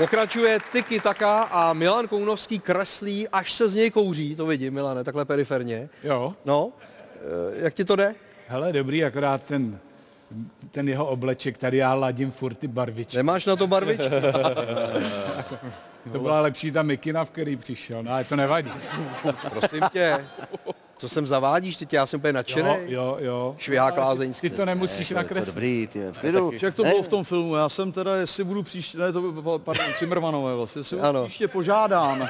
Pokračuje Tiki Taka a Milan Kounovský kreslí, až se z něj kouří, to vidím, Milane, takhle periferně. Jo. No, eh, jak ti to jde? Hele, dobrý, akorát ten, ten jeho obleček, tady já ladím furt ty barvičky. Nemáš na to barvičky? To byla lepší ta mikina, v který přišel, no ale to nevadí. Prosím tě, co sem zavádíš, ty tě, já jsem úplně nadšený. Jo, jo, jo. Švihák lázeňský. Ty to nemusíš To je nakreslit. dobrý, ty, v klidu. Jak to bylo v tom filmu? Já jsem teda, jestli budu příště, ne, to bylo, pardon, Cimrmanové vlastně, jestli budu Ano. příště požádán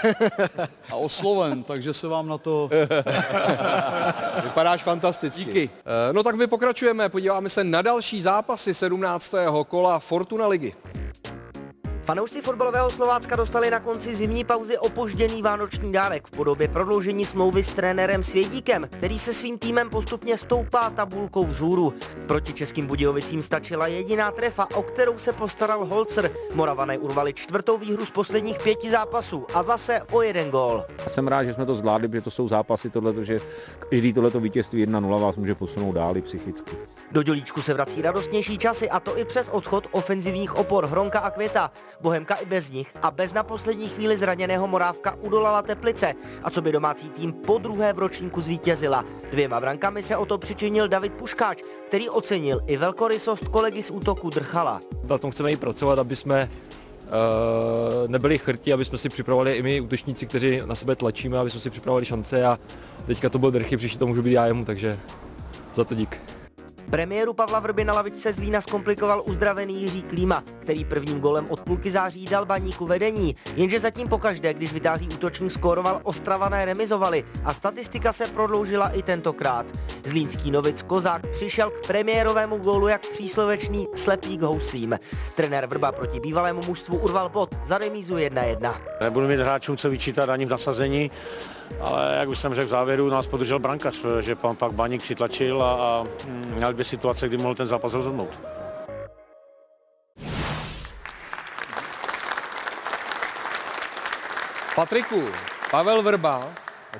a osloven, takže se vám na to... Vypadáš fantasticky. Díky. Eh, No tak my pokračujeme, podíváme se na další zápasy 17. kola Fortuna ligy. Fanoušci fotbalového Slovácka dostali na konci zimní pauzy opožděný vánoční dárek v podobě prodloužení smlouvy s trenérem Svědíkem, který se svým týmem postupně stoupá tabulkou vzhůru. Proti českým Budějovicím stačila jediná trefa, o kterou se postaral Holzer. Moravané urvali čtvrtou výhru z posledních pěti zápasů a zase o jeden gól. Jsem rád, že jsme to zvládli, protože to jsou zápasy tohleto, že každý tohleto vítězství 1-0 vás může posunout dál psychicky. Do dělíčku se vrací radostnější časy a to i přes odchod ofenzivních opor Hronka a Květa. Bohemka i bez nich a bez na poslední chvíli zraněného Morávka udolala Teplice. A co by domácí tým po druhé v ročníku zvítězila. Dvěma brankami se o to přičinil David Puškáč, který ocenil i velkorysost kolegy z útoku Drchala. Na tom chceme i pracovat, aby jsme uh, nebyli chrti, aby jsme si připravovali i my útočníci, kteří na sebe tlačíme, aby jsme si připravovali šance a teďka to byl Drchy, příště to může být já jemu, takže za to dík. Premiéru Pavla Vrby na lavičce Zlína zkomplikoval uzdravený Jiří Klíma, který prvním golem od půlky září dal baníku vedení. Jenže zatím pokaždé, když vytáhlý útočník skóroval, Ostravané remizovali a statistika se prodloužila i tentokrát. Zlínský novic Kozák přišel k premiérovému gólu jak příslovečný slepý k houslím. Trenér Vrba proti bývalému mužstvu urval bod za remízu 1-1. Nebudu mít hráčům co vyčítat ani v nasazení, ale jak už jsem řekl v závěru, nás podržel brankař, že pan pak Baník přitlačil a, a měl dvě situace, kdy mohl ten zápas rozhodnout. Patriku, Pavel Vrba,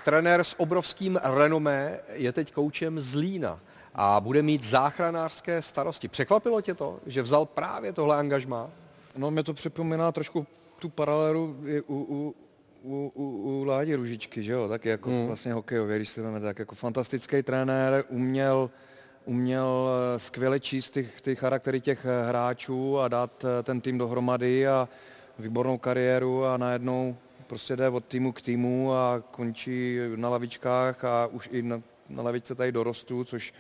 trenér s obrovským renomé, je teď koučem z Lína a bude mít záchranářské starosti. Překvapilo tě to, že vzal právě tohle angažmá? No, mě to připomíná trošku tu paralelu u, u, u, u, u Ládi Ružičky, že jo, taky jako hmm. vlastně hokejově, když si vezmeme, tak jako fantastický trenér, uměl, uměl eh, skvěle číst ty, ty charaktery těch eh, hráčů a dát eh, ten tým dohromady a výbornou kariéru a najednou prostě jde od týmu k týmu a končí na lavičkách a už i na, na lavičce tady dorostu, což,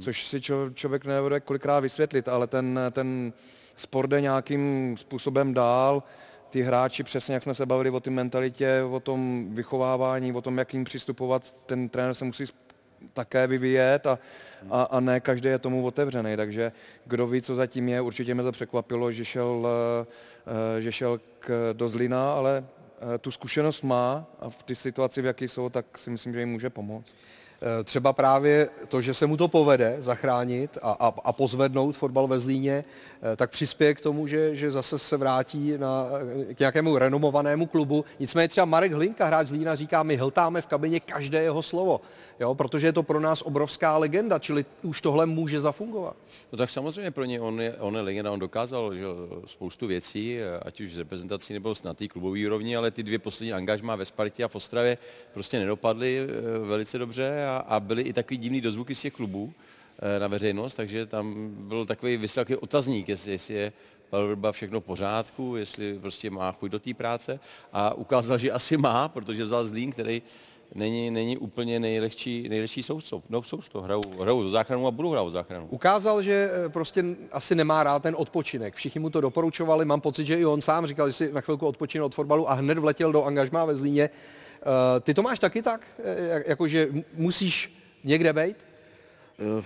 což si čo, člověk nebude kolikrát vysvětlit, ale ten, ten sport jde nějakým způsobem dál, ty hráči, přesně jak jsme se bavili o té mentalitě, o tom vychovávání, o tom, jak jim přistupovat, ten trenér se musí také vyvíjet a, a, a ne každý je tomu otevřený, takže kdo ví, co zatím je, určitě mě to překvapilo, že šel, eh, eh, že šel k, do Zlina, ale eh, tu zkušenost má a v ty situaci, v jaké jsou, tak si myslím, že jim může pomoct. Eh, Třeba právě to, že se mu to povede zachránit a, a, a pozvednout fotbal ve Zlíně, eh, tak přispěje k tomu, že, že zase se vrátí na, eh, k nějakému renomovanému klubu. Nicméně třeba Marek Hlinka, hráč Zlína, říká, my hltáme v kabině každé jeho slovo, jo, protože je to pro nás obrovská legenda, čili už tohle může zafungovat. No tak samozřejmě pro ně on je, on je legenda, on dokázal že, spoustu věcí, ať už z reprezentací nebo na té klubové úrovni, ale ty dvě poslední angažmá ve Spartě a v Ostravě prostě nedopadly velice dobře a, a byly i takový divný dozvuky z těch klubů eh, na veřejnost, takže tam byl takový vysoký otazník, jestli, jestli je Pavel Vrba všechno v pořádku, jestli prostě má chuť do té práce a ukázal, že asi má, protože vzal Zlín, který není, není úplně nejlehčí, nejlehčí sousto. No sousto, hrajou, hrajou za záchranu a budou hrát záchranu. Ukázal, že eh, prostě asi nemá rád ten odpočinek. Všichni mu to doporučovali, mám pocit, že i on sám říkal, že si na chvilku odpočine od fotbalu a hned vletěl do angažmá ve Zlíně. Eh, Ty to máš taky tak, eh, jak- jakože musíš někde být? Eh,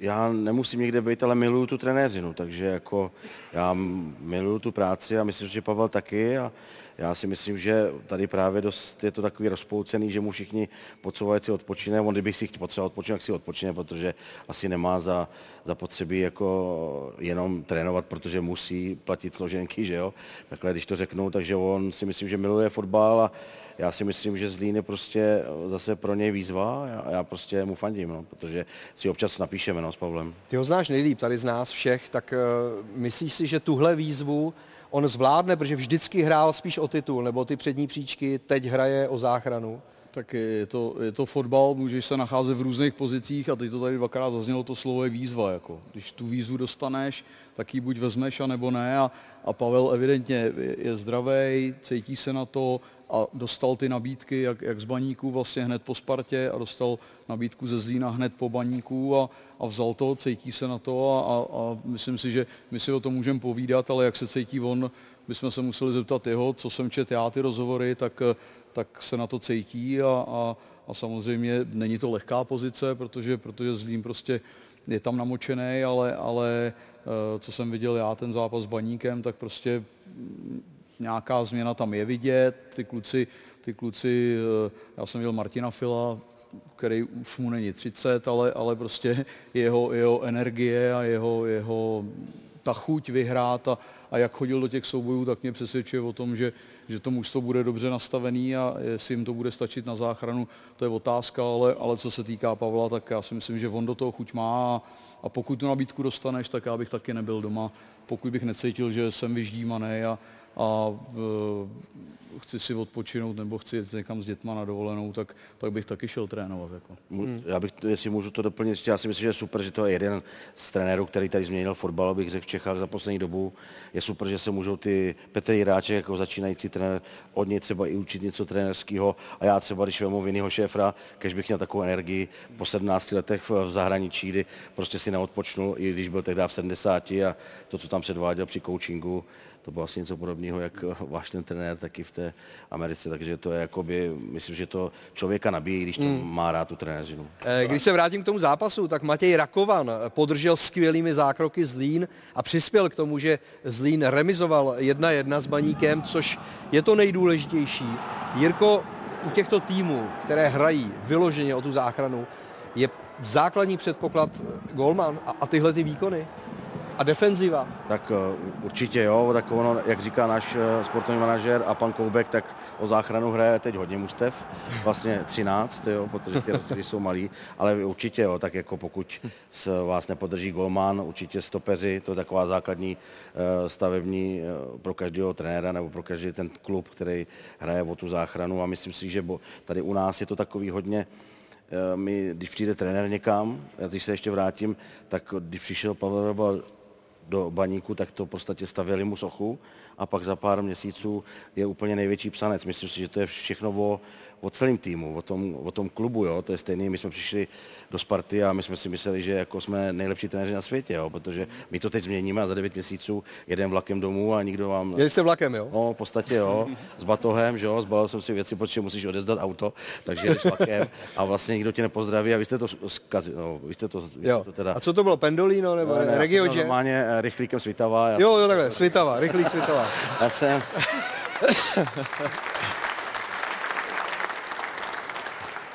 Já nemusím někde být, ale miluju tu trenéřinu, takže jako já miluju tu práci a myslím, že Pavel taky a já si myslím, že tady právě dost je to takový rozpoucený, že mu všichni podsouvají si odpočine. On kdyby si potřeboval odpočinout, tak si odpočine, protože asi nemá za, za potřeby jako jenom trénovat, protože musí platit složenky, že jo. Takhle, když to řeknu, takže on si myslím, že miluje fotbal a já si myslím, že Zlín je prostě zase pro něj výzva a já, já prostě mu fandím, no, protože si občas napíšeme no, s Pavlem. Ty ho znáš nejlíp tady z nás všech, tak uh, myslíš si, že tuhle výzvu on zvládne, protože vždycky hrál spíš o titul, nebo ty přední příčky, teď hraje o záchranu. Tak je to, je to fotbal, můžeš se nacházet v různých pozicích a teď to tady dvakrát zaznělo, to slovo je výzva. Jako. Když tu výzvu dostaneš, tak ji buď vezmeš, a nebo ne. A, a Pavel evidentně je, je zdravý, cítí se na to a dostal ty nabídky jak, jak z baníků vlastně hned po Spartě a dostal nabídku ze Zlína hned po baníků a, a vzal to, cítí se na to a, a, a myslím si, že my si o tom můžeme povídat, ale jak se cítí on, bychom se museli zeptat jeho, co jsem čet já ty rozhovory, tak tak se na to cítí a, a, a samozřejmě není to lehká pozice, protože, protože Zlín prostě je tam namočený, ale, ale eh, co jsem viděl já ten zápas s Baníkem, tak prostě nějaká změna tam je vidět. Ty kluci, ty kluci eh, já jsem viděl Martina Fila, který už mu není 30, ale, ale prostě jeho, jeho energie a jeho, jeho ta chuť vyhrát a, a jak chodil do těch soubojů, tak mě přesvědčuje o tom, že, že to mužstvo bude dobře nastavený a jestli jim to bude stačit na záchranu, to je otázka, ale, ale co se týká Pavla, tak já si myslím, že on do toho chuť má a, a pokud tu nabídku dostaneš, tak já bych taky nebyl doma, pokud bych necítil, že jsem vyždímaný a, a Of. Chci si odpočinout nebo chci jít někam s dětma na dovolenou, tak, tak bych taky šel trénovat. Jako. Hmm. Já bych, jestli můžu to doplnit, já si myslím, že je super, že to je jeden z trenérů, který tady změnil fotbal, bych řekl v Čechách za poslední dobu. Je super, že se můžou ty Petr Jiráček jako začínající trenér od něj třeba i učit něco trenerského. A já třeba, když vemu vinného šéfra, když bych měl takovou energii po 17 letech v zahraničí, kdy prostě si neodpočnul, i když byl tehdy v 70 a to, co tam předváděl při coachingu, to bylo asi něco podobného, jak váš ten trenér taky v Americe, takže to je jakoby, myslím, že to člověka nabíjí, když to mm. má rád tu trenéřinu. Eh, když se vrátím k tomu zápasu, tak Matěj Rakovan podržel skvělými zákroky Zlín a přispěl k tomu, že Zlín remizoval 1-1 s Baníkem, což je to nejdůležitější. Jirko, u těchto týmů, které hrají vyloženě o tu záchranu, je základní předpoklad golman a, a tyhle ty výkony? A defenziva? Tak uh, určitě jo, tak ono, jak říká náš uh, sportovní manažer a pan Koubek, tak o záchranu hraje teď hodně mustev, vlastně 13, jo, protože ty rozdíly jsou malý, ale určitě jo, tak jako pokud s vás nepodrží golman, určitě stopeři, to je taková základní uh, stavební pro každého trenéra nebo pro každý ten klub, který hraje o tu záchranu a myslím si, že tady u nás je to takový hodně, my, když přijde trenér někam, já když se ještě vrátím, tak když přišel Pavel do baníku, tak to v podstatě stavěli mu sochu a pak za pár měsíců je úplně největší psanec. Myslím si, že to je všechno o, o celém týmu, o tom, o tom klubu, jo, to je stejný, my jsme přišli do Sparty a my jsme si mysleli, že jako jsme nejlepší trenéři na světě, jo, protože my to teď změníme a za 9 měsíců jedem vlakem domů a nikdo vám... Jeli jste vlakem, jo? No, v podstatě jo, s batohem, že jo, zbalil jsem si věci, protože musíš odezdat auto, takže jdeš vlakem a vlastně nikdo tě nepozdraví a vy jste to zkazili, no, vy jste to, vy jo. to teda... A co to bylo, Pendolino nebo no, ne, Regio normálně eh, rychlíkem Svitava. Jo, jo, takhle, Svitava, rychlík Svitava. Já jsem...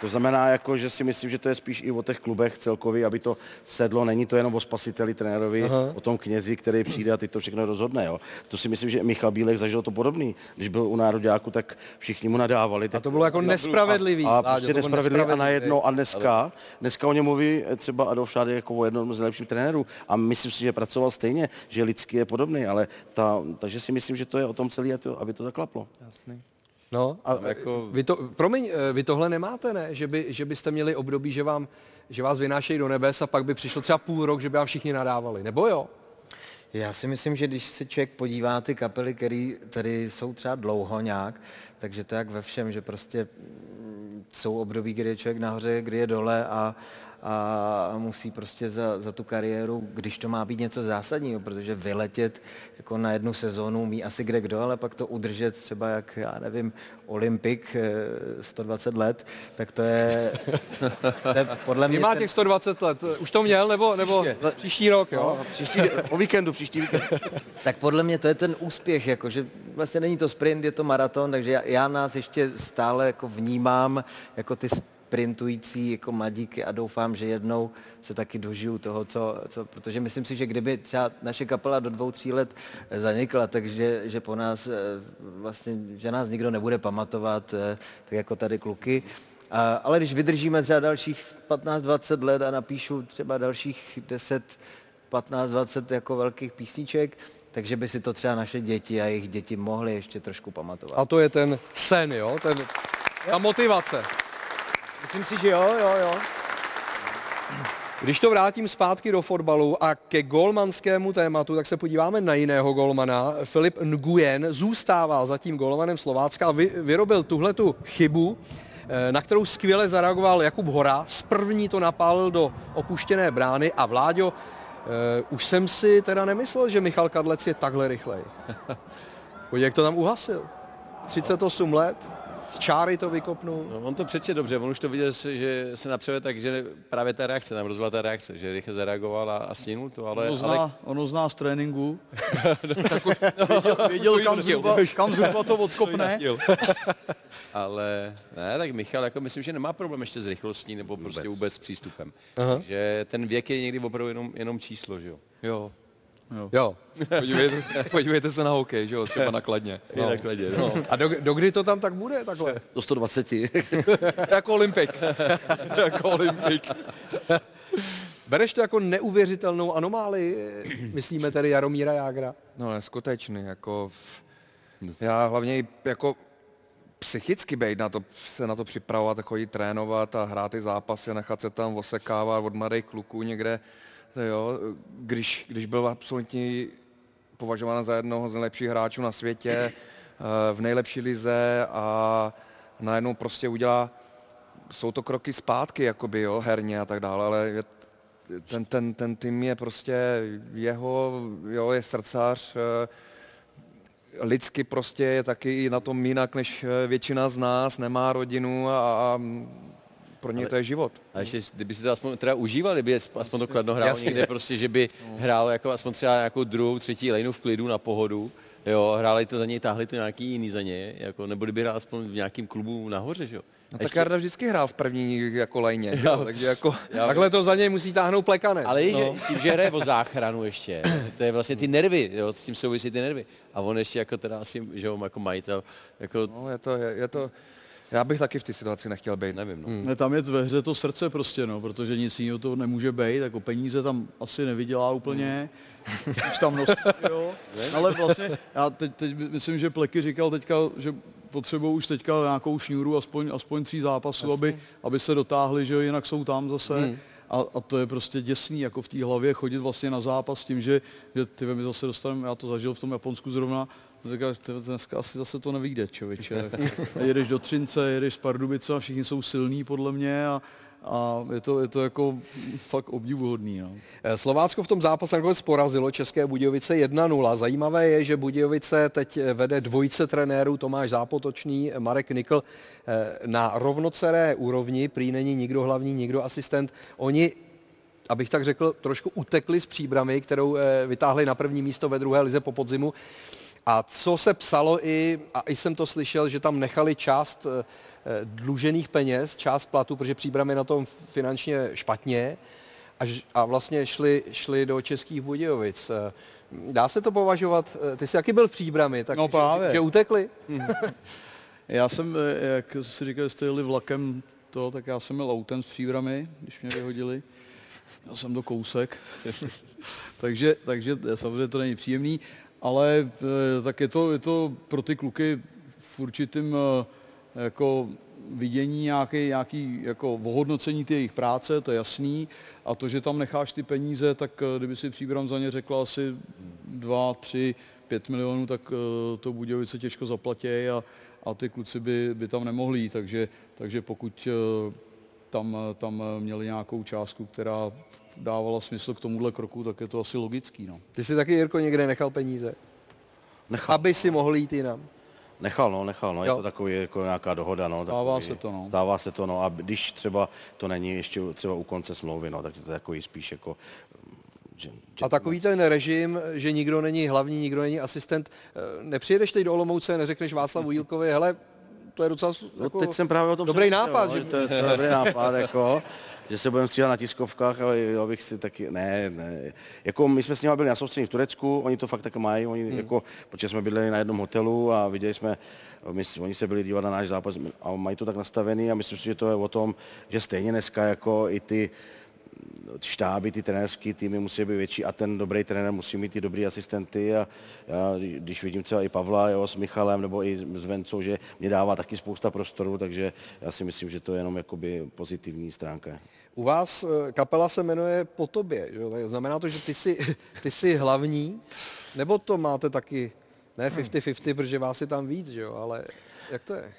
To znamená, jako, že si myslím, že to je spíš i o těch klubech celkově, aby to sedlo. Není to jenom o spasiteli trenérovi, Aha. o tom knězi, který přijde a ty to všechno rozhodne. Jo. To si myslím, že Michal Bílek zažil to podobný. Když byl u nároďáku, tak všichni mu nadávali. A to bylo jako nespravedlivý. A, a prostě nespravedlivý a najednou a dneska, dneska o něm mluví třeba Adolf Šády jako o jednom z nejlepších trenérů. A myslím si, že pracoval stejně, že lidský je podobný, ale ta, takže si myslím, že to je o tom celý, aby to zaklaplo. Jasný. No a jako... vy to, promiň, eh, vy tohle nemáte, ne? Že, by, že byste měli období, že, vám, že vás vynášejí do nebes a pak by přišlo třeba půl rok, že by vám všichni nadávali, nebo jo? Já si myslím, že když se člověk podívá ty kapely, které tady jsou třeba dlouho nějak, takže to jak ve všem, že prostě mm, jsou období, kdy je člověk nahoře, kdy je dole a, a musí prostě za, za tu kariéru, když to má být něco zásadního, protože vyletět jako na jednu sezónu mí asi kde kdo, ale pak to udržet třeba jak, já nevím, Olympik 120 eh, let, tak to je, to je podle mě... Má těch 120 let, už to měl, nebo, nebo příště, příští rok, jo? No, příští, o víkendu, příští víkend. tak podle mě to je ten úspěch, jako, že vlastně není to sprint, je to maraton, takže já, já nás ještě stále jako vnímám jako ty sprintující jako mladíky a doufám, že jednou se taky dožiju toho, co, co, protože myslím si, že kdyby třeba naše kapela do dvou, tří let zanikla, takže že po nás eh, vlastně, že nás nikdo nebude pamatovat, eh, tak jako tady kluky, ale když vydržíme třeba dalších 15-20 let a napíšu třeba dalších 10 15-20 jako velkých písniček, takže by si to třeba naše děti a jejich děti mohly ještě trošku pamatovat. A to je ten sen, jo? Ten, ta motivace. Myslím si, že jo, jo, jo. Když to vrátím zpátky do fotbalu a ke golmanskému tématu, tak se podíváme na jiného golmana. Filip Nguyen zůstává zatím golmanem Slovácka a vy, vyrobil tuhletu chybu, eh, na kterou skvěle zareagoval Jakub Hora. Z první to napálil do opuštěné brány a Vláďo, eh, už jsem si teda nemyslel, že Michal Kadlec je takhle rychlej. Podívej, jak to tam uhasil. 38 let, z čáry to vykopnul. No, on to přeče dobře, on už to viděl, že se napřeve tak, že právě ta reakce, tam rozvala ta reakce, že rychle zareagoval a, a stinul to, ale... Ono zná, ale... ono zná z tréninku. věděl, věděl kam, zhruba, kam zhruba to odkopne. ale ne, tak Michal, jako myslím, že nemá problém ještě s rychlostí nebo vůbec. prostě vůbec s přístupem. Aha. Že ten věk je někdy opravdu jenom, jenom číslo, že jo. Jo. Jo. jo. podívejte, podívejte se na hokej, že jo, třeba nakladně. No. nakladně no. no. A do, do kdy to tam tak bude takhle? Do 120. jako olympik. jako olympik. Bereš to jako neuvěřitelnou anomálii, myslíme tedy Jaromíra Jágra? No, neskutečný, jako... Já hlavně jako psychicky být na to, se na to připravovat, chodit trénovat a hrát ty zápasy a nechat se tam osekávat od mladých kluků někde jo, když, když byl absolutně považován za jednoho z nejlepších hráčů na světě, eh, v nejlepší lize a najednou prostě udělá, jsou to kroky zpátky, jakoby, jo, herně a tak dále, ale je, ten, ten, ten tým je prostě jeho, jo, je srdcař, eh, lidsky prostě je taky na tom jinak než eh, většina z nás, nemá rodinu a, a pro ně ale, to je život. A ještě, kdyby si to aspoň teda užíval, kdyby aspoň to kladno hrál někde prostě, že by no. hrál jako aspoň třeba nějakou druhou, třetí lejnu v klidu na pohodu, jo, hráli to za něj, táhli to nějaký jiný za něj, jako, nebo kdyby hrál aspoň v nějakém klubu nahoře, že jo. No tak Jarda vždycky hrál v první jako lajně, jo, takže jako... Já, takhle to za něj musí táhnout plekané. Ale no. že, tím, že hraje o záchranu ještě, to je vlastně ty nervy, jo, s tím souvisí ty nervy. A on ještě jako teda asi, že jo, jako majitel, jako... No, je to, je, je to, já bych taky v té situaci nechtěl být. Nevím, no. Hmm. Ne, tam je ve hře to srdce prostě, no, protože nic jiného to nemůže být, jako peníze tam asi nevydělá úplně, hmm. už tam nosí, jo. Ale vlastně, já teď, teď myslím, že Pleky říkal teďka, že potřebují už teďka nějakou šňůru, aspoň, aspoň tří zápasů, aby, aby se dotáhli, že jinak jsou tam zase. Hmm. A, a to je prostě děsný, jako v té hlavě chodit vlastně na zápas s tím, že, že ty my zase dostaneme, já to zažil v tom Japonsku zrovna, říkáš, dneska asi zase to nevyjde, člověče. jedeš do Třince, jedeš z Pardubice a všichni jsou silní podle mě a, a je to, je to jako fakt obdivuhodný. No. Eh, Slovácko v tom zápase nakonec porazilo České Budějovice 1-0. Zajímavé je, že Budějovice teď vede dvojice trenérů Tomáš Zápotočný, Marek Nikl eh, na rovnoceré úrovni, prý není nikdo hlavní, nikdo asistent. Oni abych tak řekl, trošku utekli z příbramy, kterou eh, vytáhli na první místo ve druhé lize po podzimu. A co se psalo i, a i jsem to slyšel, že tam nechali část eh, dlužených peněz, část platu, protože příbram je na tom finančně špatně a, a vlastně šli, šli do Českých Budějovic. Eh, dá se to považovat, eh, ty jsi jaký byl v příbrami, tak no právě. Že, že utekli? já jsem, jak si říkal, jste jeli vlakem to, tak já jsem měl autem z příbramy, když mě vyhodili. Já jsem do kousek. takže, takže samozřejmě to není příjemný ale eh, tak je to, je to pro ty kluky v určitým eh, jako vidění nějaký, nějaký jako ohodnocení ty jejich práce, to je jasný. A to, že tam necháš ty peníze, tak eh, kdyby si příbram za ně řekla asi 2, 3, 5 milionů, tak to Budějovice těžko zaplatí a, a ty kluci by, by tam nemohli jít. Takže, takže pokud tam, tam měli nějakou částku, která dávala smysl k tomuhle kroku, tak je to asi logický. No. Ty jsi taky, Jirko, někde nechal peníze? Nechal. Aby si mohl jít jinam? Nechal, no, nechal, no, jo. je to takový jako nějaká dohoda, no. Stává takový, se to, no. Stává se to, no, a když třeba to není ještě třeba u konce smlouvy, no, tak to je takový spíš jako že, že a takový ten režim, že nikdo není hlavní, nikdo není asistent, eh, nepřijedeš teď do Olomouce, neřekneš Václavu Jílkovi, hele, to je docela no, jako, no, teď jsem právě o tom dobrý nápad. No, že... To je dobrý nápad, jako že se budeme stříhat na tiskovkách, ale já bych si taky, ne, ne. Jako my jsme s nimi byli na soustředění v Turecku, oni to fakt tak mají, oni hmm. jako, protože jsme bydleli na jednom hotelu a viděli jsme, my, oni se byli dívat na náš zápas a mají to tak nastavený a myslím si, že to je o tom, že stejně dneska jako i ty štáby, ty trenérské týmy musí být větší a ten dobrý trenér musí mít ty dobrý asistenty a já, když vidím třeba i Pavla jo, s Michalem nebo i s Vencou, že mě dává taky spousta prostoru, takže já si myslím, že to je jenom jakoby pozitivní stránka. U vás eh, kapela se jmenuje po tobě, že? Tak znamená to, že ty jsi, ty jsi hlavní, nebo to máte taky, ne 50-50, protože vás je tam víc, že jo? ale jak to je?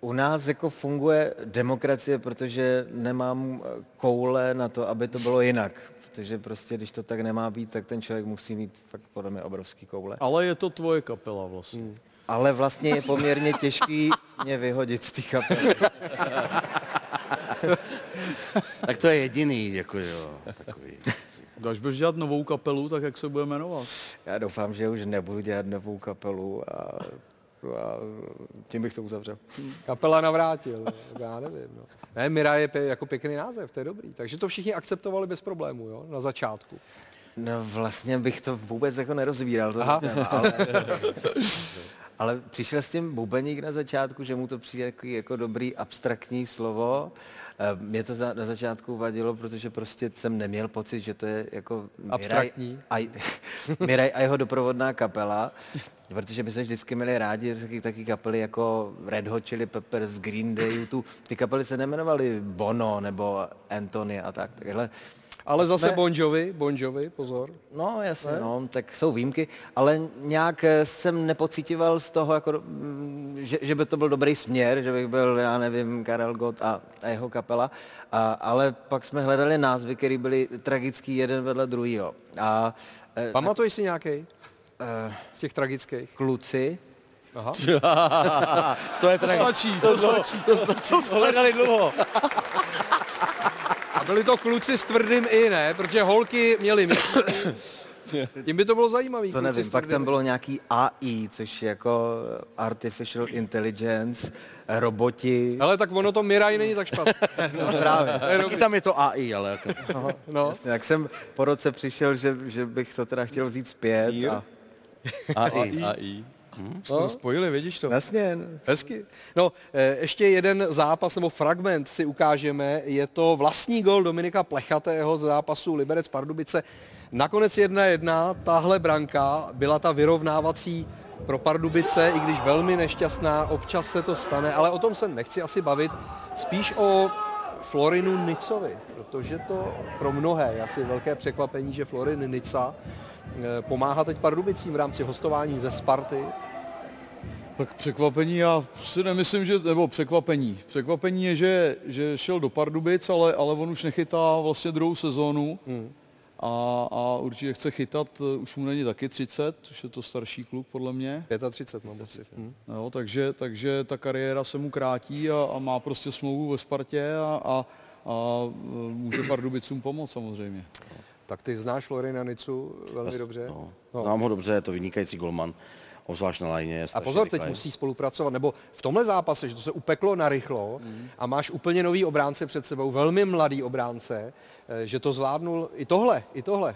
U nás jako funguje demokracie, protože nemám koule na to, aby to bylo jinak. Protože prostě, když to tak nemá být, tak ten člověk musí mít fakt podle mě obrovský koule. Ale je to tvoje kapela vlastně. Hmm. Ale vlastně je poměrně těžký mě vyhodit z té kapely. tak to je jediný, jako jo. Takový. Až budeš dělat novou kapelu, tak jak se bude jmenovat? Já doufám, že už nebudu dělat novou kapelu a, a tím bych to uzavřel. Kapela navrátil, já nevím. No. Ne, Mira je pě, jako pěkný název, to je dobrý. Takže to všichni akceptovali bez problémů, jo, na začátku. No vlastně bych to vůbec jako nerozvíral, to Aha. téma, ale, ale přišel s tím bubeník na začátku, že mu to přijde jako, jako dobrý abstraktní slovo. Eh, Mě to za, na začátku vadilo, protože prostě jsem neměl pocit, že to je jako Abstraktní. a, Miraj a jeho doprovodná kapela, protože my jsme vždycky měli rádi taky, taky kapely jako Red Hot Chili Peppers, Green Day, tu, ty kapely se nemenovaly Bono nebo Anthony a tak. Takhle Ale zase jsme- Bon Jovi, Bon Jovi, pozor. No jasně, Ne? no, tak jsou výjimky, ale nějak eh, jsem nepocitoval z toho, jako, mm, že, že by to byl dobrý směr, že bych byl, já nevím, Karel Gott a, a jeho kapela, a, ale pak jsme hledali názvy, které byly tragický jeden vedle druhého. A eh, Pamatuješ si nějaký eh, z těch tragických? kluci, Aha. to je To tak, stačí, to stačí. to stačí, to hledali dlouho. A byli to kluci s tvrdým i, ne? Protože holky měly mít. Tím by to bylo zajímavý. to nevím, pak tam bylo nějaký AI, což je jako Artificial Intelligence, roboti. Ale tak ono to Miraj není tak špatné. No, právě. Taky tam je to AI, ale jako. No. Jasně, jak jsem po roce přišel, že, že bych to teda chtěl vzít zpět. A, AI. AI. No. Spojili, vidíš to? jasně. Hezky. No, eh, ještě jeden zápas nebo fragment si ukážeme. Je to vlastní gol Dominika Plechatého z zápasu Liberec Pardubice. Nakonec 1-1. Tahle branka byla ta vyrovnávací pro Pardubice, i když velmi nešťastná, občas se to stane, ale o tom se nechci asi bavit. Spíš o Florinu Nicovi, protože to pro mnohé je asi velké překvapení, že Florin Nica pomáhá teď Pardubicím v rámci hostování ze Sparty. Tak překvapení, já si nemyslím, že, nebo překvapení. Překvapení je, že, že šel do Pardubic, ale, ale on už nechytá vlastně druhou sezónu Hmm. a, a určitě chce chytat, eh, už mu není taky 30, už je to starší kluk podle mě. 35 mám pocit. Hm. Jo, takže, takže ta kariéra se mu krátí a, a má prostě smlouvu ve Spartě a, a, a může Pardubicům pomoct samozřejmě. Tak ty znáš Florina Nicu velmi dobře. No, No. Znám ho dobře, je to vynikající golman, obzvlášť na lajně. A pozor, teď musí spolupracovat, nebo v tomhle zápase, že to se upeklo na rychlo a máš úplně nový obránce před sebou, velmi mladý obránce, eh, že to zvládnul i tohle, i tohle.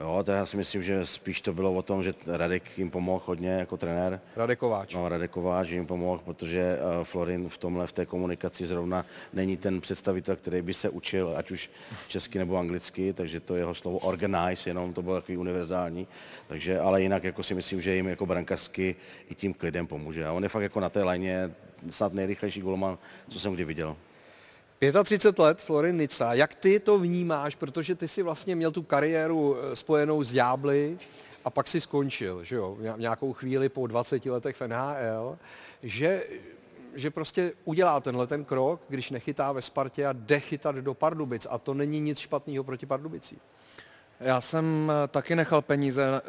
Jo, to já si myslím, že spíš to bylo o tom, že Radek jim pomohl hodně jako trenér. Radek Kováč. No, Radek Kováč jim pomohl, protože uh, Florin v tomhle, v té komunikaci zrovna není ten představitel, který by se učil, ať už česky nebo anglicky, takže to jeho slovo organize, jenom to bylo takový univerzální. Takže, ale jinak jako si myslím, že jim jako brankařsky i tím klidem pomůže. A on je fakt jako na té lajně snad nejrychlejší golman, co jsem kdy viděl. 35 let, Florin Nica. Jak ty to vnímáš, protože ty si vlastně měl tu kariéru eh, spojenou s Ďábly a pak si skončil, že jo, v nějakou chvíli po 20 letech v NHL, že, že prostě udělá tenhle ten krok, když nechytá ve Spartě a jde chytat do Pardubic a to není nic špatného proti Pardubicím. Já jsem eh, taky nechal peníze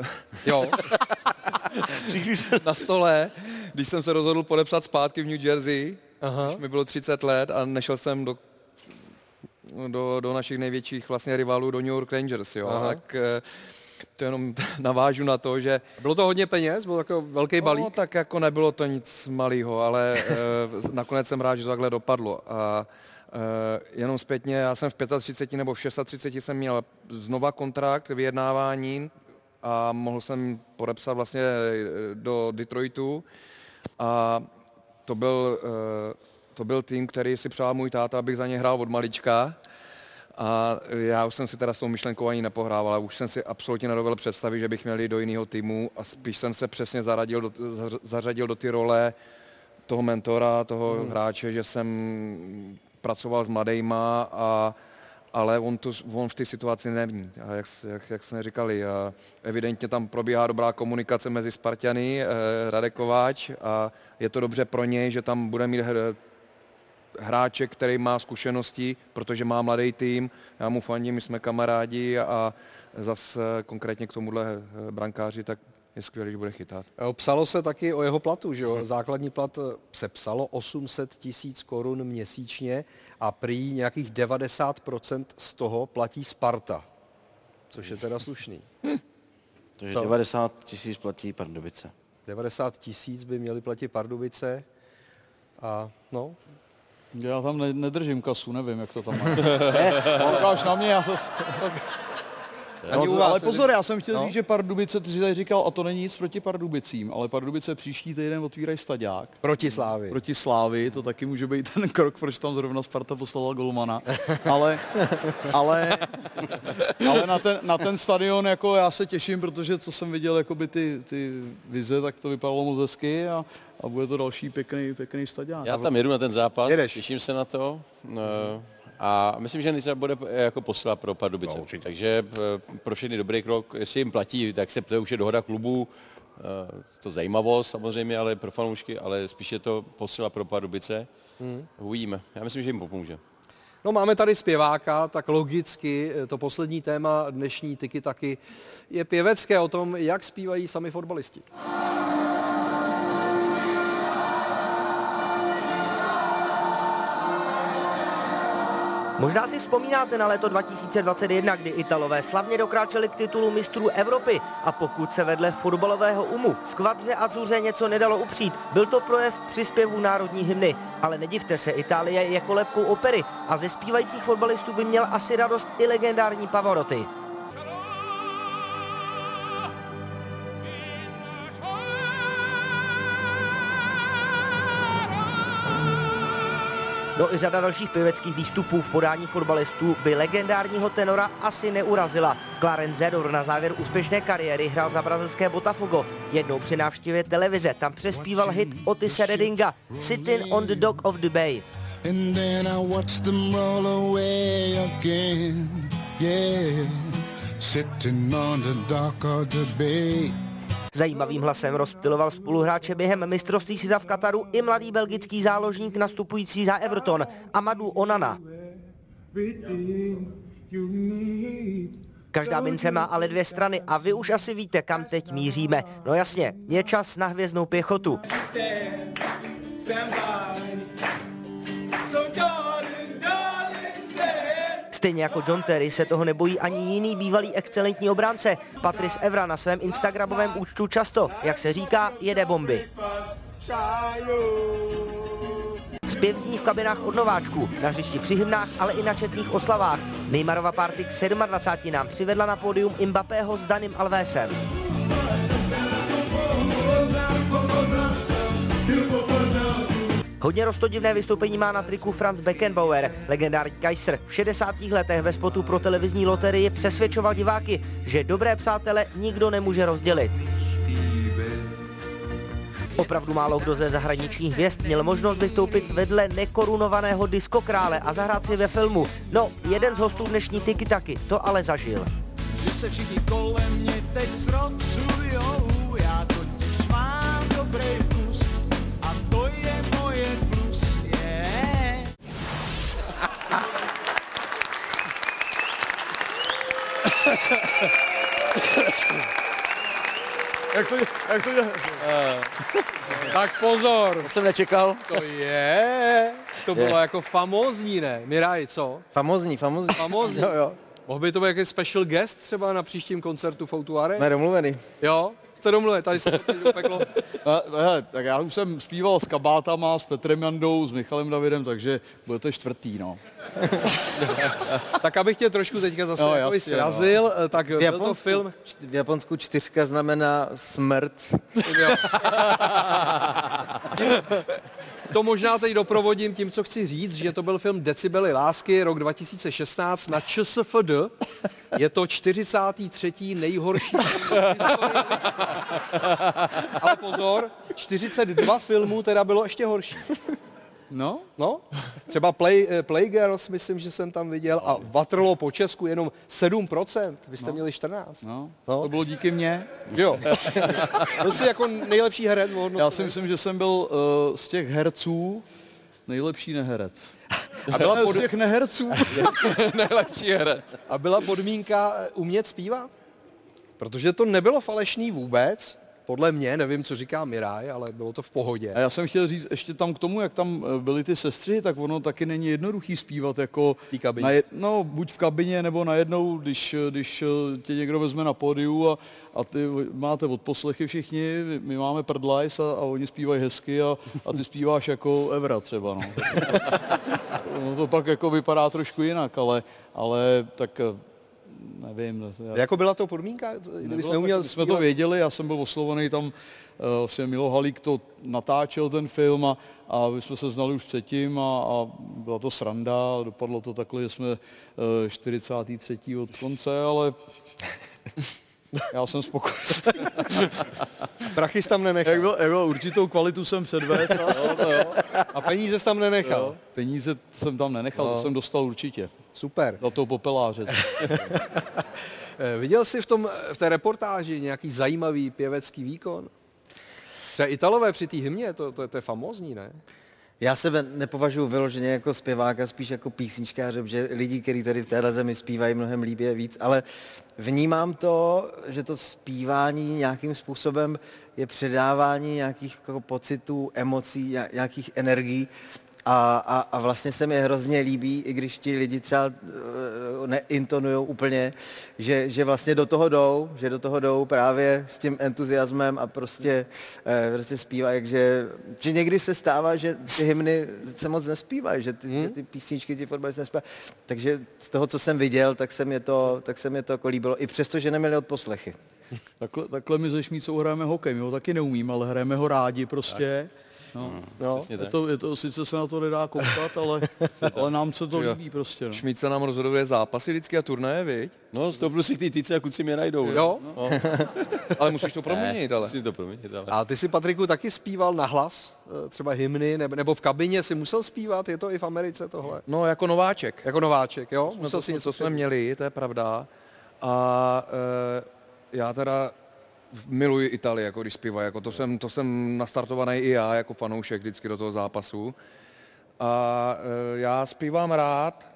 uh, Jo, na stole, když jsem se rozhodl podepsat zpátky v New Jersey, Aha. když mi bylo 30 let a nešel jsem do, do, do našich největších vlastně rivalů, do New York Rangers, jo. Aha. Tak eh, to jenom navážu na to, že bylo to hodně peněz, byl takový velký balík. No, tak jako nebylo to nic malého, ale eh, nakonec jsem rád, že to takhle dopadlo. A eh, jenom zpětně, já jsem v 35 nebo v 36 jsem měl znova kontrakt, vyjednávání a mohl jsem podepsat vlastně do Detroitu a to byl, eh, to byl tým, který si přál můj táta, abych za ně hrál od malička. A já už jsem si teda s tou myšlenkou ani nepohrával, ale už jsem si absolutně nedovedl představit, že bych měl jít do jiného týmu a spíš jsem se přesně zaradil do, zař- zařadil do ty role toho mentora, toho hmm. hráče, že jsem pracoval s mladejma, a, ale on, tu, on v té situaci není. A jak, jak, jak jsme říkali, a evidentně tam probíhá dobrá komunikace mezi Spartany, eh, a je to dobře pro něj, že tam bude mít hr- hráče, který má zkušenosti, protože má mladý tým, já mu fandím, my jsme kamarádi a zase konkrétně k tomuhle eh, brankáři, tak je skvělé, že bude chytat. Eh, Psalo se taky o jeho platu, že jo? Základní plat eh, se psalo 800 tisíc korun měsíčně a prý nějakých 90% z toho platí Sparta, což je teda slušný. Takže To- 90 tisíc platí Pardubice. 90 tisíc by měli platit Pardubice a no, Já tam ne, nedržím kasu, nevím, jak to tam má. Koukáš na mě, já to... Ani u vás ale pozor, já jsem chtěl No. říct, že Pardubice, ty jsi tady říkal, a to není nic proti Pardubicím, ale Pardubice příští týden otvírají staďák. proti Slávy. Proti Slávy, to taky může být ten krok, proč tam zrovna Sparta poslala golmana. Ale, ale, ale na, ten, na ten stadion jako já se těším, protože co jsem viděl jakoby ty, ty vize, tak to vypadalo moc hezky a, a bude to další pěkný, pěkný staďák. Já tam jedu na ten zápas, Jedeš. těším se na to. No, A myslím, že Nisa bude jako posila pro Pardubice. No, Takže eh, pro všechny dobrý krok, jestli jim platí, tak se to už je dohoda klubu, eh, to zajímavost samozřejmě, ale pro fanoušky, ale spíš je to posila pro Pardubice. Hmm. Uvidíme. Já myslím, že jim pomůže. No máme tady zpěváka, tak logicky eh, to poslední téma dnešní tyky taky je pěvecké o tom, jak zpívají sami fotbalisti. Možná si vzpomínáte na léto 2021, kdy Italové slavně dokráčeli k titulu mistrů Evropy a pokud se vedle fotbalového umu skvadře a zuře něco nedalo upřít, byl to projev přispěvů národní hymny. Ale nedivte se, Itálie je kolebkou opery a ze zpívajících fotbalistů by měl asi radost i legendární Pavarotti. No i řada dalších pěveckých výstupů v podání fotbalistů by legendárního tenora asi neurazila. Clarence Zedor na závěr úspěšné kariéry hrál za brazilské Botafogo. Jednou při návštěvě televize tam přespíval hit Otise Reddinga Sitting on the Dock of the Bay. And then I them roll away again. Yeah, sitting on the dock of the bay. Zajímavým hlasem rozptiloval spoluhráče během mistrovství světa v Kataru i mladý belgický záložník nastupující za Everton Amadou Onana. Každá mince má ale dvě strany a vy už asi víte, kam teď míříme. No jasně, je čas na hvězdnou pěchotu. Stejně jako John Terry se toho nebojí ani jiný bývalý excelentní obránce. Patrice Evra na svém instagramovém účtu často, jak se říká, jede bomby. Zpěv zní v kabinách od nováčků, na hřišti při hymnách, ale i na četných oslavách. Neymarova party k 27 nám přivedla na pódium Mbappého s Danim Alvésem. Hodně roztodivné vystoupení má na triku Franz Beckenbauer. Legendární Kaiser v 60. letech ve spotu pro televizní loterii přesvědčoval diváky, že dobré přátele nikdo nemůže rozdělit. Opravdu málo kdo ze zahraničních hvězd měl možnost vystoupit vedle nekorunovaného diskokrále a zahrát si ve filmu. No, jeden z hostů dnešní Tiki Taky to ale zažil. Že se všichni kolem mě teď zrocujou, já totiž mám dobrý je plus, yeah. Jak to, jak to je? Tak pozor, To jsem nečekal. to je, to bylo jako famózní, ne? Miraj, co? Famozní, famozní. Famózní. Jo, jo. Mohl by to být jaký special guest třeba na příštím koncertu Foutuare? Jsme domluvený. Jo? Jste domluvili, tady se to teď upeklo. A, hele, tak já už jsem zpíval s Kabátama, s Petrem Jandou, s Michalem Davidem, takže bude to čtvrtý, no. Tak abych tě trošku teďka zase No, no, jasně, srazil, tak V byl to Japonsku, film, v Japonsku čtyřka znamená smrt. to možná teď doprovodím tím, co chci říct, že to byl film Decibely lásky, rok 2016 na ČSFD. Je to 43. nejhorší film. Ale pozor, 42 filmů teda bylo ještě horší. No, No, třeba Play, eh, Playgirls, myslím, že jsem tam viděl, a Waterloo po Česku jenom 7%, vy jste měli 14. no, No. to bylo díky mně. Jo. Byl jsi jako nejlepší herec Já si myslím, že jsem byl uh, z těch herců nejlepší neherec. A byla, pod, z těch neherců. Nejlepší herec. a byla podmínka eh, umět zpívat? Protože to nebylo falešný vůbec, podle mě, nevím, co říká Miraj, ale bylo to v pohodě. A já jsem chtěl říct ještě tam k tomu, jak tam eh, byly ty sestry, tak ono taky není jednoduchý zpívat jako té kabině. Na je, no, buď v kabině, nebo najednou, když, eh, když eh, tě někdo vezme na pódiu a, a ty máte odposlechy všichni, my máme prdlajs a, a oni zpívají hezky a, a ty zpíváš jako Evra třeba. No. no to pak jako vypadá trošku jinak, ale, ale tak nevím. Já, Jako byla to podmínka, kdybys neuměl jsme to věděli, já jsem byl oslovený tam, uh, vlastně Milo Halík to natáčel ten film a, a my jsme se znali už předtím a, a byla to sranda, a dopadlo to takhle, že jsme uh, 43. od konce, ale já jsem spokojený. Prachy tam nenechal. Jak byl, jak byl určitou kvalitu jsem předvedl. jo, to jo. A peníze tam nenechal. Jo. Peníze jsem tam nenechal, No. to jsem dostal určitě. Super. Za toho popeláře. Eh, Viděl jsi v, tom, v té reportáži nějaký zajímavý pěvecký výkon? Třeba Italové při té hymně, to, to, to je famózní, ne? Já sebe nepovažuji vyloženě jako zpěváka, spíš jako písničkáře, protože lidi, kteří tady v téhle zemi zpívají mnohem líbí a víc, ale vnímám to, že to zpívání nějakým způsobem je předávání nějakých jako pocitů, emocí, ně- nějakých energií a, a, a vlastně se mi hrozně líbí, i když ti lidi třeba uh, neintonují úplně, že, že vlastně do toho jdou, že do toho jdou právě s tím entuziasmem a prostě, uh, prostě zpívají, že, že někdy se stává, že ty hymny se moc nespívají, že ty, hmm. ty písničky ti fotbalisti nespívají. Takže z toho, co jsem viděl, tak se mě to, tak se mě to jako líbilo, i přesto, že neměli odposlechy. Takhle, takhle my ze Šmícou hrajeme hokej, my ho taky neumím, ale hrajeme ho rádi prostě. No. No. Přesně Je to, je to, sice se na to nedá koukat, ale, ale nám se to líbí prostě. No. Šmíd se nám rozhoduje zápasy vždycky a turnaje, viď? No, z toho plus ty tyce a kluci mě najdou. Jo? No. Ale musíš to proměnit, ale. Musím to proměnit, ale. A ty si, Patriku, taky zpíval na hlas, eh, třeba hymny, nebo, v kabině si musel zpívat, je to i v Americe tohle? No, jako nováček. Jako nováček, jo? Musel Musel to, si něco to jsme měli, to je pravda. A e, já teda miluji Italii, jako když zpívají, jako to jsem, to jsem nastartovaný i já jako fanoušek vždycky do toho zápasu. A e, já zpívám rád,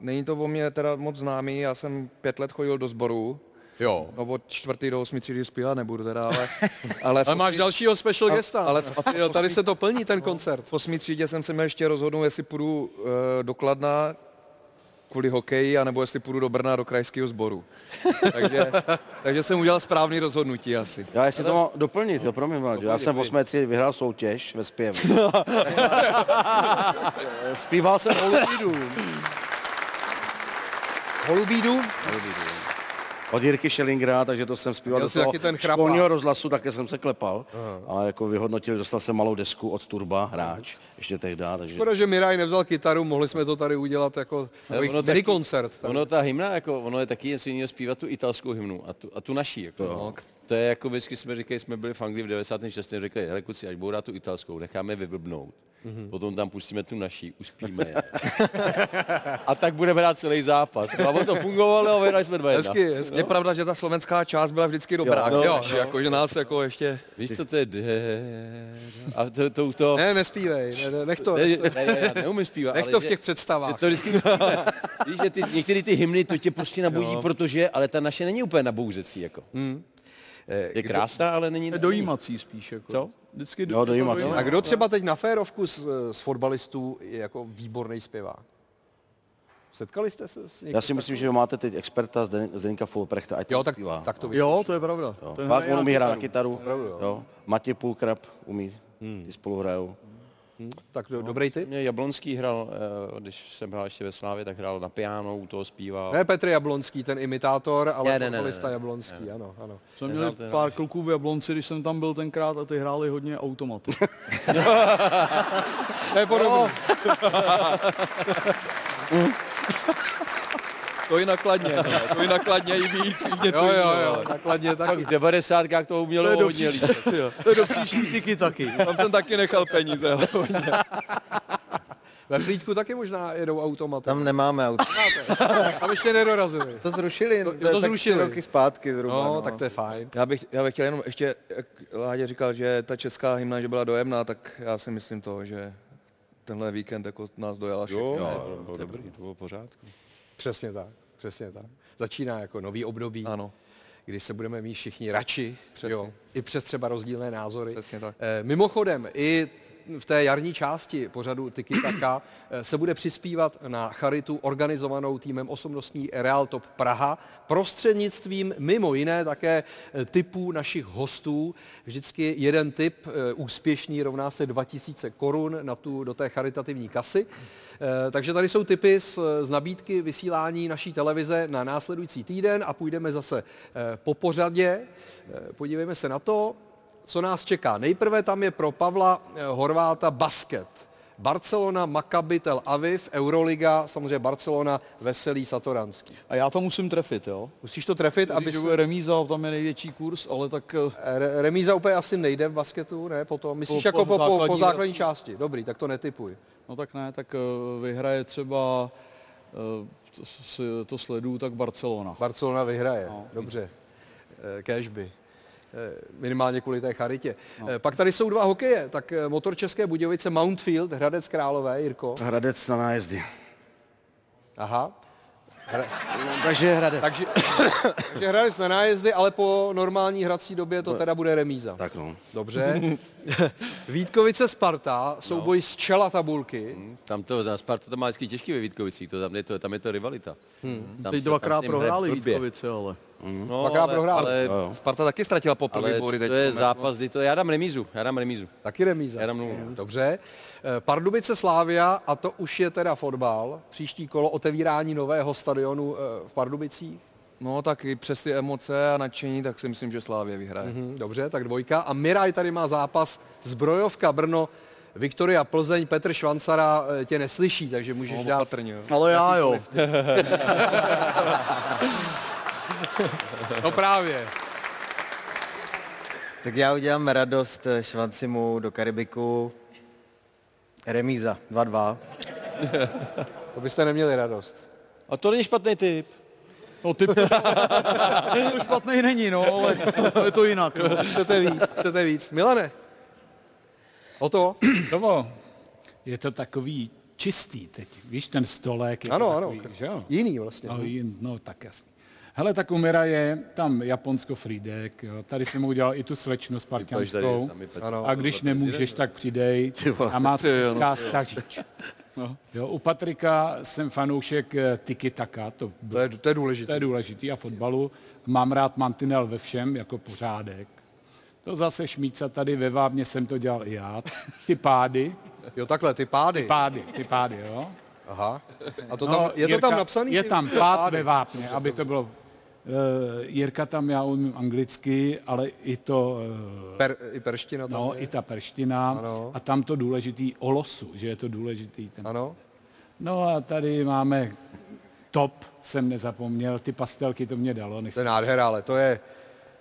není to o mě teda moc známý, já jsem pět let chodil do sboru, Jo. no od čtvrtý do osmi třídy zpívat nebudu teda, ale... ale Ale máš dalšího special A- guesta. ale v- Jo, tady se to plní, ten koncert. v osmi třídě jsem se měl ještě rozhodnout, jestli půjdu e, do Kladna kvůli hokeji, anebo jestli půjdu do Brna do krajského sboru. takže, takže jsem udělal správný rozhodnutí asi. Já jestli to mám doplnit, jo, promiň, Vlaďo. Já jsem v 8. třídě vyhrál soutěž ve zpěvu. Zpíval jsem Holubídu. Holubídu? Od Jirky Schellingera, takže to jsem zpíval Měl do toho taky ten školního rozhlasu, také jsem se klepal. Ale jako vyhodnotil, dostal jsem malou desku od Turba, hráč, ještě tehdy, takže... Škoda, že Miraj nevzal kytaru, mohli jsme to tady udělat jako ono mini taky- koncert. Ono ta hymna, jako, ono je taky něco jiného zpívat tu italskou hymnu a tu, a tu naší. Jako, no. To je jako vždycky jsme říkali, jsme byli v Anglii v 96. řekli, hele kluci, až budou tu italskou, necháme vyblbnout. Mm-hmm. Potom tam pustíme tu naší, uspíme je. a tak budeme hrát celý zápas. A ono to fungovalo a vyhrali jsme 2 Hezky, hezky. Je pravda, že ta slovenská část byla vždycky dobrá, Jo, jo, no, jako, že nás jako ještě... Víš, co to je? A to, to, to, Ne, nespívej, ne, ne, nech to. ne, Nech to, ne, já neumím zpívat. nech to v těch že představách. to vždycky. Víš, že ty, některé ty hymny, to tě prostě nabudí, protože, ale ta naše není úplně nabouřecí, jako. Je krásná, ale není... Je dojímací spíš. Jako. Co? Vždycky Jo, dojímací. A kdo třeba teď na férovku z, z fotbalistů je jako výborný zpěvák? Setkali jste se s někým? Já si myslím, že vy máte teď experta Zden- Zdeňka Fulprechta, ať Jo, tak, zpívá. tak to víš. Jo, to je pravda. Jo. Ten Fakt hraje on umí hrát na kytaru. kytaru. Jo. Matěj Půlkrab umí, ty spolu hrajou. Tak do, dobrý tip. Mě Jablonský hrál, eh, když jsem hrál ještě ve Slávě, tak hrál na piano, u toho zpíval. Ne Petr Jablonský, ten imitátor, ale Ne, ne, ne, ne, ne. Jablonský, ano, ano. Nehrál měli ten- pár kluků v Jablonci, když jsem tam byl tenkrát a ty hráli hodně automatu. To je podobný. To i nakladně, hele, to i nakladně i víc, i něco Jo, jo, jo, nakladně Tak taky. v 90. to To umělo je do hodně jo. to je do příští tyky taky. Tam jsem taky nechal peníze. ale hodně. Ve Frýdku taky možná jedou automaty. Tam nemáme auto. Tam ještě nedorazili. To zrušili, To- to, to to tak zrušili. roky zpátky zhruba. No, No, tak to je fajn. Já bych, já bych chtěl jenom ještě, jak Láďa říkal, že ta česká hymna, že byla dojemná, tak já si myslím to, že tenhle víkend jako nás dojala všechno. Jo, to bylo dobrý, to bylo pořádku. Přesně tak, přesně tak. Začíná jako nový období, Ano, kdy se budeme mít všichni radši, Přesně. jo, i přes třeba rozdílné názory. přesně tak. Eh, Mimochodem, i v té jarní části pořadu Tiki Taka eh, se bude přispívat na charitu organizovanou týmem osobnostní Real Top Praha prostřednictvím mimo jiné také eh, typů našich hostů. Vždycky jeden typ eh, úspěšný rovná se 2000 korun na tu, do té charitativní kasy. Takže tady jsou typy z, z nabídky vysílání naší televize na následující týden a půjdeme zase po pořadě. Podívejme se na to, co nás čeká. Nejprve tam je pro Pavla eh, Horváta basket. Barcelona, Maccabi, Tel Aviv, Euroliga, samozřejmě Barcelona, Veselý, Satoranský. A já to musím trefit, jo? Musíš to trefit, aby bude remíza, tam je největší kurz, ale tak eh, Re- remíza úplně asi nejde v basketu, ne? Potom. Myslíš Po- jako po, po po, po základní části. Dobrý, tak to netypuj. No tak ne, tak eh, vyhraje třeba, to, to sleduju, tak Barcelona. Barcelona vyhraje, No. dobře. Cashby. Eh, Minimálně kvůli té charitě. No. Pak tady jsou dva hokeje. Tak eh, motor České Budějovice Mountfield, Hradec Králové, Jirko. Hradec na nájezdy. Aha. No, takže Hradec. Takže, takže Hradec na nájezdy, ale po normální hrací době to teda bude remíza. Tak no. Dobře. Vítkovice Sparta, souboj No. z čela tabulky. Tam to, na Sparta to má vždycky těžký ve Vítkovicích, to, tam, je to, tam je to rivalita. Hmm. Tam Teď se- dvakrát prohráli. Vítkovice, ale. No, Dvakrát ale, prohráli. ale, Jo, jo. Sparta taky ztratila poprvé ale body to teď. je zápas, kdy to, já dám remízu, já dám remízu. Taky remíza. Já dám nulu. Dobře. Eh, Pardubice Slávia, a to už je teda fotbal. Příští kolo otevírání nového stadionu eh, v Pardubicích. No tak i přes ty emoce a nadšení, tak si myslím, že Slávě vyhraje. Mhm, dobře, tak dvojka. A Miraj tady má zápas Zbrojovka Brno, Viktoria Plzeň, Petr Švancara eh, tě neslyší, takže můžeš No, dát... opatrně, jo. Ale já jo. No právě. Tak já udělám radost eh, Švancimu do Karibiku. Remíza 2-2. To byste neměli radost. A to není špatný typ. No typ to špatný není, no, ale je to jinak. No. Chcete víc, chcete víc. Milane, o to? Tomo, je to takový čistý teď. Víš, ten stolek je Ano, to ano. takový, že jo? Jiný vlastně. No, jin, no tak jasně. Hele, tak umira je tam Japonsko Frídek, jo. tady jsem udělal i tu slečnu spartianskou. Ano. A když nemůžeš, tak přidej. A má to stažič. Jo, u Patrika jsem fanoušek eh, Tiki Taka, to, To je, to je důležité. to je důležitý a fotbalu. Mám rád mantinel ve všem, jako pořádek. To zase Šmíca tady ve Vábně jsem to dělal i já. Ty pády, Jo, takhle, ty pády. pády, ty pády, jo. Aha. A to No, tam, je to tam napsaný? Je ty tam pády? pád ve vápně, aby to bylo... Uh, Jirka tam já umím anglicky, ale i to, uh, Per, I perština tam no, je. i ta perština Ano. a tam to důležitý o losu, že je to důležitý. Ten. Ano. No a tady máme top, jsem nezapomněl, ty pastelky to mě dalo. Než To je nádhera, ale to je,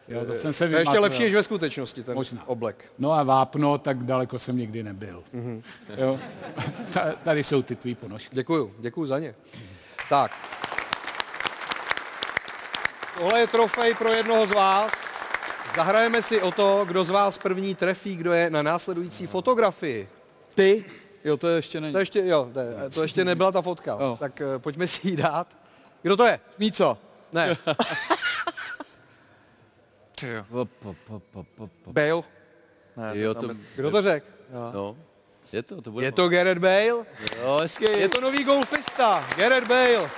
jo, to jsem se to je ještě lepší než ve skutečnosti, ten Možná. oblek. No a vápno, tak daleko jsem nikdy nebyl. Mhm. Jo. Ta- Tady jsou ty tvý ponožky. Děkuju, děkuju za ně. Tak. Tohle je trofej pro jednoho z vás. Zahrajeme si o to, kdo z vás první trefí, kdo je na následující fotografii. Ty? Jo, to ještě není. To ještě, jo, to, je- to ještě nebyla ta fotka. Jo. Tak eh, pojďme si ji dát. Kdo to je? Míca. Ne. Bale? Ne, Jo, to, je- Kdo to řekl? no, je to, to bude. Je to Gareth Bale? Jo, hezky. Je to nový golfista, Gareth Bale.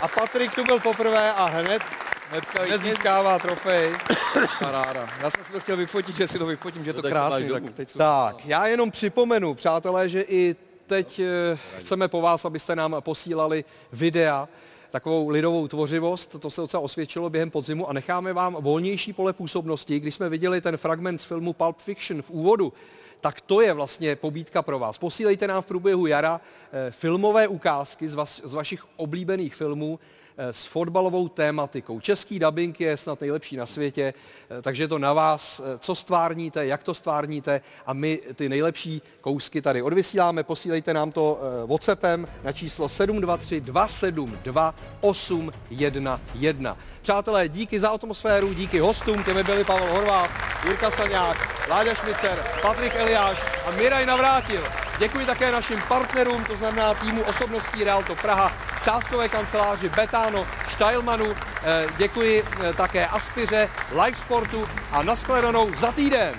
A Patrik tu byl poprvé a hned Hnedka Dnes získává trofej. Paráda. Já jsem si to chtěl vyfotit, že si to vyfotím, že je to tak krásný. Tak teď Tak, já jenom připomenu, přátelé, že i teď eh, chceme po vás, abyste nám posílali videa, takovou lidovou tvořivost, to se docela osvědčilo během podzimu a necháme vám volnější pole působnosti. Když jsme viděli ten fragment z filmu Pulp Fiction v úvodu, tak to je vlastně pobídka pro vás. Posílejte nám v průběhu jara eh, filmové ukázky z, vas, z vašich oblíbených filmů s fotbalovou tématikou. Český dubbing je snad nejlepší na světě, eh, takže je to na vás, eh, co stvárníte, jak to stvárníte a my ty nejlepší kousky tady odvysíláme. Posílejte nám to eh, WhatsAppem na číslo 723 272 811. Přátelé, díky za atmosféru, díky hostům, těmi byli Pavel Horváth, Jirka Saňák, Láďa Šmicer, Patrik Eliáš a Miraj Navrátil. Děkuji také našim partnerům, to znamená týmu osobností Realto Praha, sáskové kanceláři Betano, Steilmanu, eh, děkuji eh, také Aspiře, Live Sportu a nashledanou za týden.